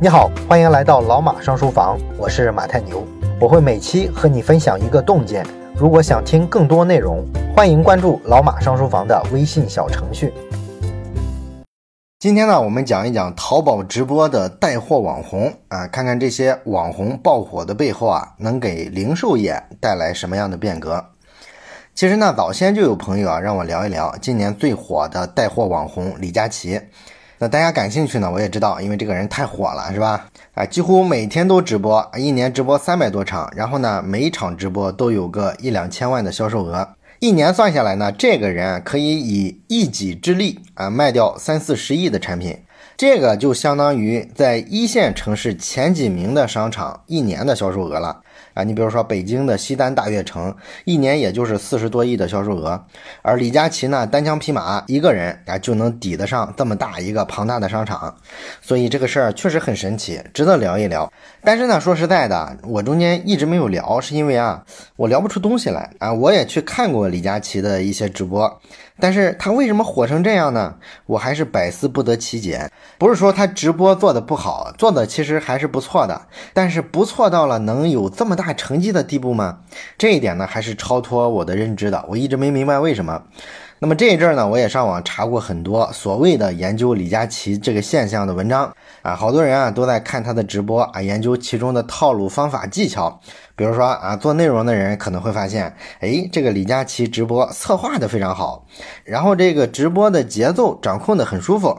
你好，欢迎来到老马上书房，我是马太牛，我会每期和你分享一个洞见。如果想听更多内容，欢迎关注老马上书房的微信小程序。今天呢，我们讲一讲淘宝直播的带货网红啊，看看这些网红爆火的背后啊，能给零售业带来什么样的变革。其实呢，早先就有朋友啊让我聊一聊今年最火的带货网红李佳琦。那大家感兴趣呢？我也知道，因为这个人太火了，是吧？啊，几乎每天都直播，一年直播三百多场，然后呢，每一场直播都有个一两千万的销售额，一年算下来呢，这个人可以以一己之力啊卖掉三四十亿的产品，这个就相当于在一线城市前几名的商场一年的销售额了。啊，你比如说北京的西单大悦城，一年也就是四十多亿的销售额，而李佳琦呢，单枪匹马一个人啊就能抵得上这么大一个庞大的商场，所以这个事儿确实很神奇，值得聊一聊。但是呢，说实在的，我中间一直没有聊，是因为啊，我聊不出东西来啊。我也去看过李佳琦的一些直播。但是他为什么火成这样呢？我还是百思不得其解。不是说他直播做的不好，做的其实还是不错的，但是不错到了能有这么大成绩的地步吗？这一点呢，还是超脱我的认知的。我一直没明白为什么。那么这一阵儿呢，我也上网查过很多所谓的研究李佳琦这个现象的文章啊，好多人啊都在看他的直播啊，研究其中的套路、方法、技巧。比如说啊，做内容的人可能会发现，哎，这个李佳琦直播策划的非常好，然后这个直播的节奏掌控的很舒服，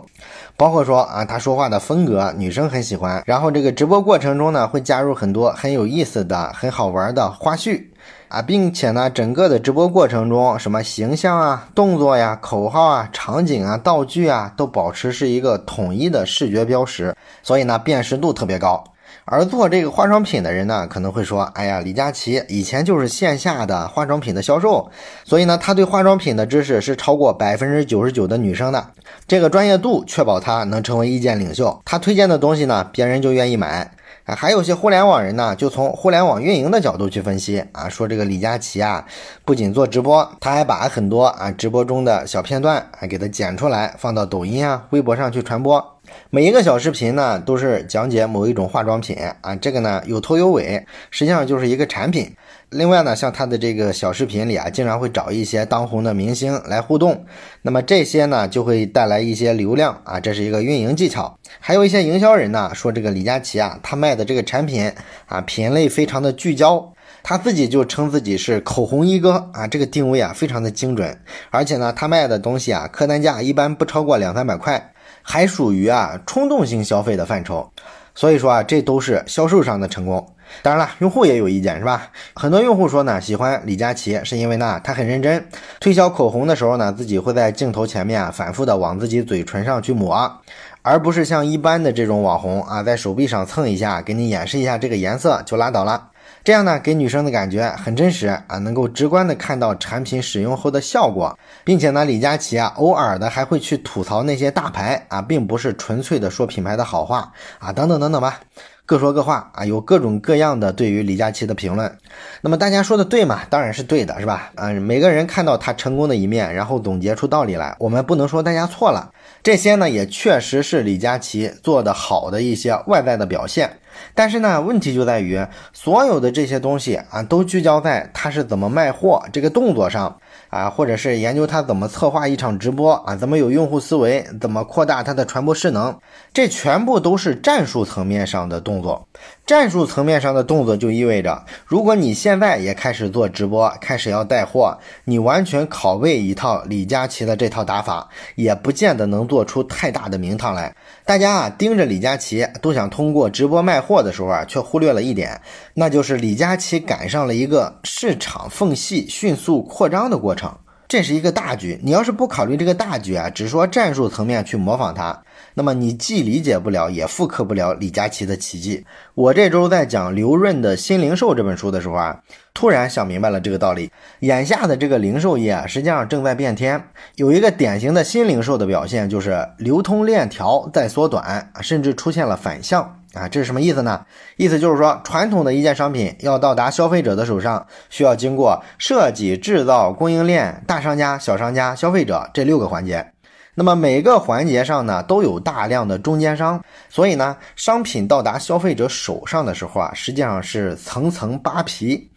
包括说啊，他说话的风格女生很喜欢，然后这个直播过程中呢，会加入很多很有意思的、很好玩的花絮啊，并且呢，整个的直播过程中，什么形象啊、动作呀、口号啊、场景啊、道具啊，都保持是一个统一的视觉标识，所以呢，辨识度特别高。而做这个化妆品的人呢，可能会说：“哎呀，李佳琦以前就是线下的化妆品的销售，所以呢，他对化妆品的知识是超过百分之九十九的女生的。这个专业度确保他能成为意见领袖。他推荐的东西呢，别人就愿意买。啊，还有些互联网人呢，就从互联网运营的角度去分析啊，说这个李佳琦啊，不仅做直播，他还把很多啊直播中的小片段啊给他剪出来，放到抖音啊、微博上去传播。”每一个小视频呢，都是讲解某一种化妆品啊，这个呢有头有尾，实际上就是一个产品。另外呢，像他的这个小视频里啊，经常会找一些当红的明星来互动，那么这些呢就会带来一些流量啊，这是一个运营技巧。还有一些营销人呢说，这个李佳琦啊，他卖的这个产品啊，品类非常的聚焦，他自己就称自己是口红一哥啊，这个定位啊非常的精准，而且呢，他卖的东西啊，客单价一般不超过两三百块。还属于啊冲动性消费的范畴，所以说啊这都是销售上的成功。当然了，用户也有意见是吧？很多用户说呢，喜欢李佳琦是因为呢他很认真，推销口红的时候呢自己会在镜头前面反复的往自己嘴唇上去抹，而不是像一般的这种网红啊在手臂上蹭一下，给你演示一下这个颜色就拉倒了。这样呢，给女生的感觉很真实啊，能够直观的看到产品使用后的效果，并且呢，李佳琦啊，偶尔的还会去吐槽那些大牌啊，并不是纯粹的说品牌的好话啊，等等等等吧，各说各话啊，有各种各样的对于李佳琦的评论。那么大家说的对吗？当然是对的，是吧？嗯，每个人看到他成功的一面，然后总结出道理来，我们不能说大家错了。这些呢，也确实是李佳琦做的好的一些外在的表现。但是呢，问题就在于所有的这些东西啊，都聚焦在他是怎么卖货这个动作上啊，或者是研究他怎么策划一场直播啊，怎么有用户思维，怎么扩大他的传播势能，这全部都是战术层面上的动作。战术层面上的动作就意味着，如果你现在也开始做直播，开始要带货，你完全拷贝一套李佳琦的这套打法，也不见得能做出太大的名堂来。大家啊，盯着李佳琦都想通过直播卖货的时候啊，却忽略了一点，那就是李佳琦赶上了一个市场缝隙迅速扩张的过程。这是一个大局，你要是不考虑这个大局啊，只说战术层面去模仿他，那么你既理解不了，也复刻不了李佳琦的奇迹。我这周在讲刘润的新零售这本书的时候啊，突然想明白了这个道理。眼下的这个零售业啊，实际上正在变天，有一个典型的新零售的表现，就是流通链条在缩短，甚至出现了反向。啊，这是什么意思呢？意思就是说，传统的一件商品要到达消费者的手上，需要经过设计、制造、供应链、大商家、小商家、消费者这六个环节。那么每个环节上呢，都有大量的中间商，所以呢，商品到达消费者手上的时候啊，实际上是层层扒皮。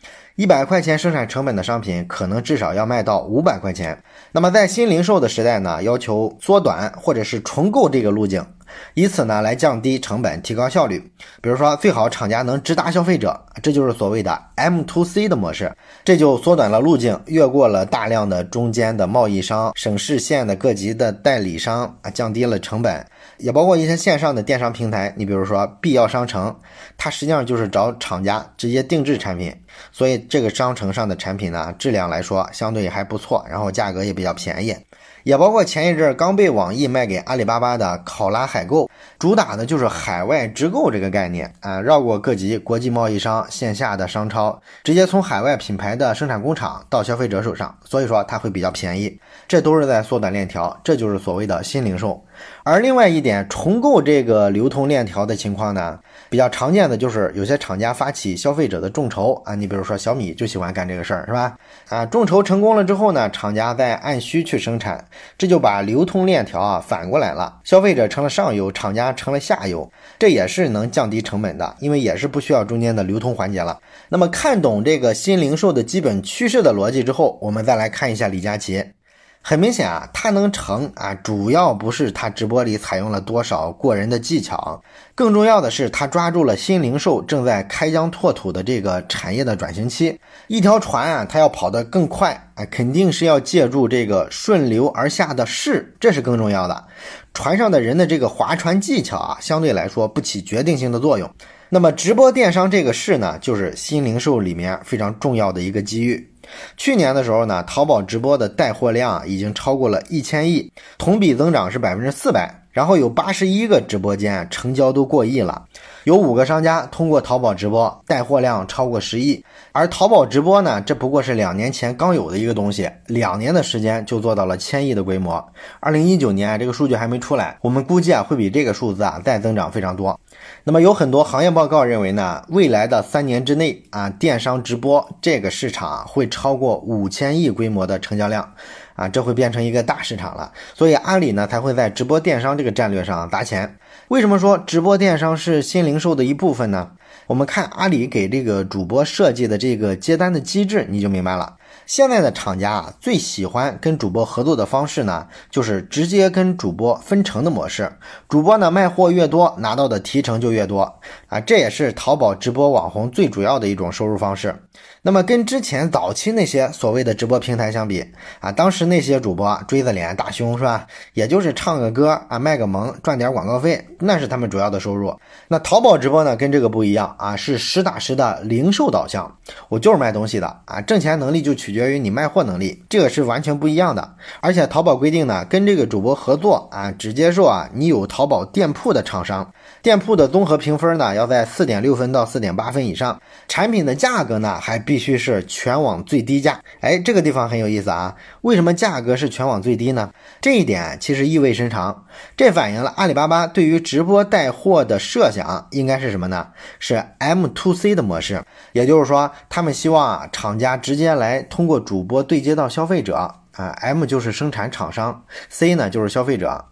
一百块钱生产成本的商品，可能至少要卖到五百块钱。那么在新零售的时代呢，要求缩短或者是重构这个路径。以此呢来降低成本，提高效率。比如说，最好厂家能直达消费者，这就是所谓的 M to C 的模式，这就缩短了路径，越过了大量的中间的贸易商、省市县的各级的代理商啊，降低了成本。也包括一些线上的电商平台，你比如说必要商城，它实际上就是找厂家直接定制产品，所以这个商城上的产品呢，质量来说相对还不错，然后价格也比较便宜。也包括前一阵刚被网易卖给阿里巴巴的考拉海购，主打的就是海外直购这个概念啊，绕过各级国际贸易商、线下的商超，直接从海外品牌的生产工厂到消费者手上，所以说它会比较便宜。这都是在缩短链条，这就是所谓的新零售。而另外一点，重构这个流通链条的情况呢，比较常见的就是有些厂家发起消费者的众筹啊，你比如说小米就喜欢干这个事儿，是吧？啊，众筹成功了之后呢，厂家再按需去生产，这就把流通链条啊反过来了，消费者成了上游，厂家成了下游，这也是能降低成本的，因为也是不需要中间的流通环节了。那么看懂这个新零售的基本趋势的逻辑之后，我们再来看一下李佳琦。很明显啊，他能成啊，主要不是他直播里采用了多少过人的技巧，更重要的是他抓住了新零售正在开疆拓土的这个产业的转型期。一条船啊，它要跑得更快啊，肯定是要借助这个顺流而下的势，这是更重要的。船上的人的这个划船技巧啊，相对来说不起决定性的作用。那么直播电商这个事呢，就是新零售里面非常重要的一个机遇。去年的时候呢，淘宝直播的带货量已经超过了一千亿，同比增长是百分之四百。然后有八十一个直播间成交都过亿了，有五个商家通过淘宝直播带货量超过十亿。而淘宝直播呢，这不过是两年前刚有的一个东西，两年的时间就做到了千亿的规模。二零一九年这个数据还没出来，我们估计啊会比这个数字啊再增长非常多。那么有很多行业报告认为呢，未来的三年之内啊，电商直播这个市场会超过五千亿规模的成交量。啊，这会变成一个大市场了，所以阿里呢才会在直播电商这个战略上砸钱。为什么说直播电商是新零售的一部分呢？我们看阿里给这个主播设计的这个接单的机制，你就明白了。现在的厂家啊，最喜欢跟主播合作的方式呢，就是直接跟主播分成的模式。主播呢卖货越多，拿到的提成就越多啊，这也是淘宝直播网红最主要的一种收入方式。那么跟之前早期那些所谓的直播平台相比啊，当时那些主播锥子脸大胸是吧？也就是唱个歌啊，卖个萌，赚点广告费，那是他们主要的收入。那淘宝直播呢，跟这个不一样啊，是实打实的零售导向，我就是卖东西的啊，挣钱能力就取决于你卖货能力，这个是完全不一样的。而且淘宝规定呢，跟这个主播合作啊，只接受啊你有淘宝店铺的厂商。店铺的综合评分呢，要在四点六分到四点八分以上。产品的价格呢，还必须是全网最低价。哎，这个地方很有意思啊！为什么价格是全网最低呢？这一点其实意味深长。这反映了阿里巴巴对于直播带货的设想应该是什么呢？是 M to C 的模式。也就是说，他们希望啊，厂家直接来通过主播对接到消费者啊。M 就是生产厂商，C 呢就是消费者。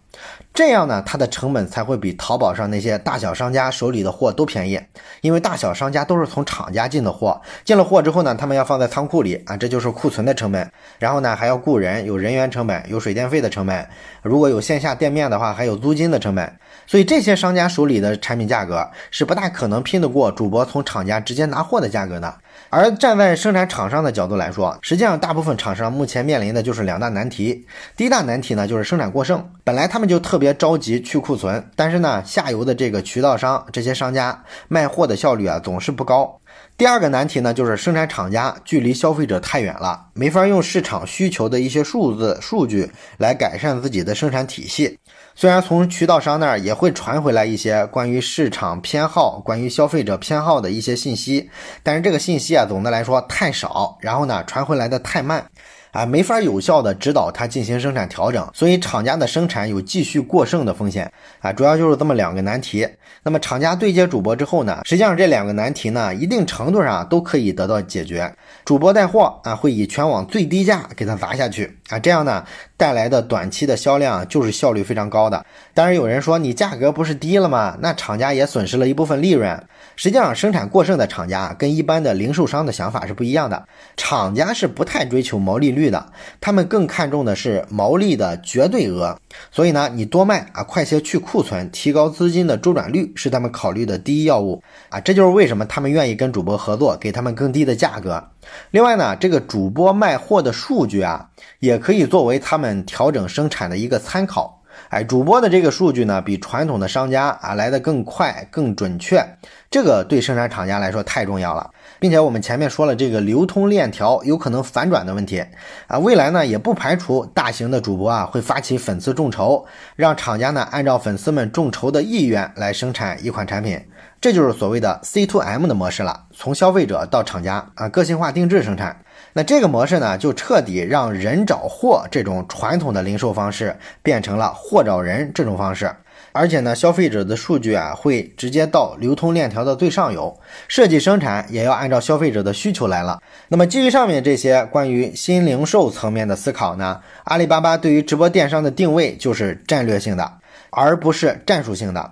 这样呢，它的成本才会比淘宝上那些大小商家手里的货都便宜，因为大小商家都是从厂家进的货，进了货之后呢，他们要放在仓库里啊，这就是库存的成本。然后呢，还要雇人，有人员成本，有水电费的成本。如果有线下店面的话，还有租金的成本。所以这些商家手里的产品价格是不大可能拼得过主播从厂家直接拿货的价格的。而站在生产厂商的角度来说，实际上大部分厂商目前面临的就是两大难题。第一大难题呢，就是生产过剩，本来他们就特别着急去库存，但是呢，下游的这个渠道商这些商家卖货的效率啊总是不高。第二个难题呢，就是生产厂家距离消费者太远了，没法用市场需求的一些数字数据来改善自己的生产体系。虽然从渠道商那儿也会传回来一些关于市场偏好、关于消费者偏好的一些信息，但是这个信息啊，总的来说太少，然后呢，传回来的太慢。啊，没法有效的指导它进行生产调整，所以厂家的生产有继续过剩的风险啊，主要就是这么两个难题。那么厂家对接主播之后呢，实际上这两个难题呢，一定程度上都可以得到解决。主播带货啊，会以全网最低价给他砸下去啊，这样呢，带来的短期的销量就是效率非常高的。当然有人说你价格不是低了吗？那厂家也损失了一部分利润。实际上生产过剩的厂家跟一般的零售商的想法是不一样的，厂家是不太追求毛利率的，他们更看重的是毛利的绝对额。所以呢，你多卖啊，快些去库存，提高资金的周转率是他们考虑的第一要务啊。这就是为什么他们愿意跟主播合作，给他们更低的价格。另外呢，这个主播卖货的数据啊，也可以作为他们调整生产的一个参考。哎，主播的这个数据呢，比传统的商家啊来的更快、更准确，这个对生产厂家来说太重要了。并且我们前面说了，这个流通链条有可能反转的问题啊，未来呢也不排除大型的主播啊会发起粉丝众筹，让厂家呢按照粉丝们众筹的意愿来生产一款产品。这就是所谓的 C to M 的模式了，从消费者到厂家啊，个性化定制生产。那这个模式呢，就彻底让人找货这种传统的零售方式变成了货找人这种方式。而且呢，消费者的数据啊，会直接到流通链条的最上游，设计生产也要按照消费者的需求来了。那么基于上面这些关于新零售层面的思考呢，阿里巴巴对于直播电商的定位就是战略性的，而不是战术性的。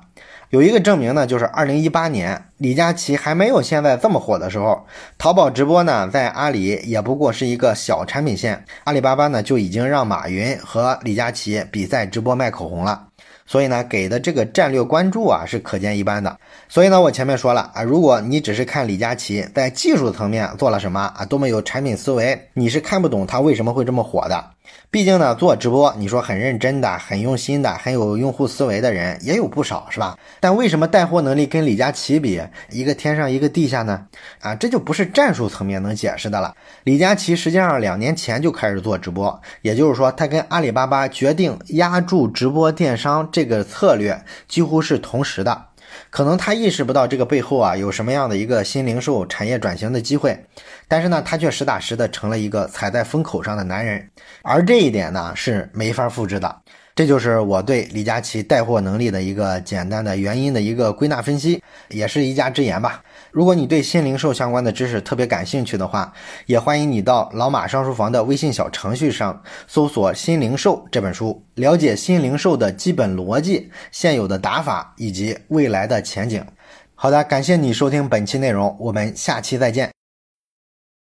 有一个证明呢，就是二零一八年李佳琦还没有现在这么火的时候，淘宝直播呢在阿里也不过是一个小产品线，阿里巴巴呢就已经让马云和李佳琦比赛直播卖口红了。所以呢，给的这个战略关注啊是可见一斑的。所以呢，我前面说了啊，如果你只是看李佳琦在技术层面做了什么啊，多么有产品思维，你是看不懂他为什么会这么火的。毕竟呢，做直播，你说很认真的、很用心的、很有用户思维的人也有不少，是吧？但为什么带货能力跟李佳琦比，一个天上一个地下呢？啊，这就不是战术层面能解释的了。李佳琦实际上两年前就开始做直播，也就是说，他跟阿里巴巴决定压住直播电商这个策略几乎是同时的。可能他意识不到这个背后啊有什么样的一个新零售产业转型的机会，但是呢，他却实打实的成了一个踩在风口上的男人，而这一点呢是没法复制的。这就是我对李佳琦带货能力的一个简单的原因的一个归纳分析，也是一家之言吧。如果你对新零售相关的知识特别感兴趣的话，也欢迎你到老马上书房的微信小程序上搜索“新零售”这本书，了解新零售的基本逻辑、现有的打法以及未来的前景。好的，感谢你收听本期内容，我们下期再见。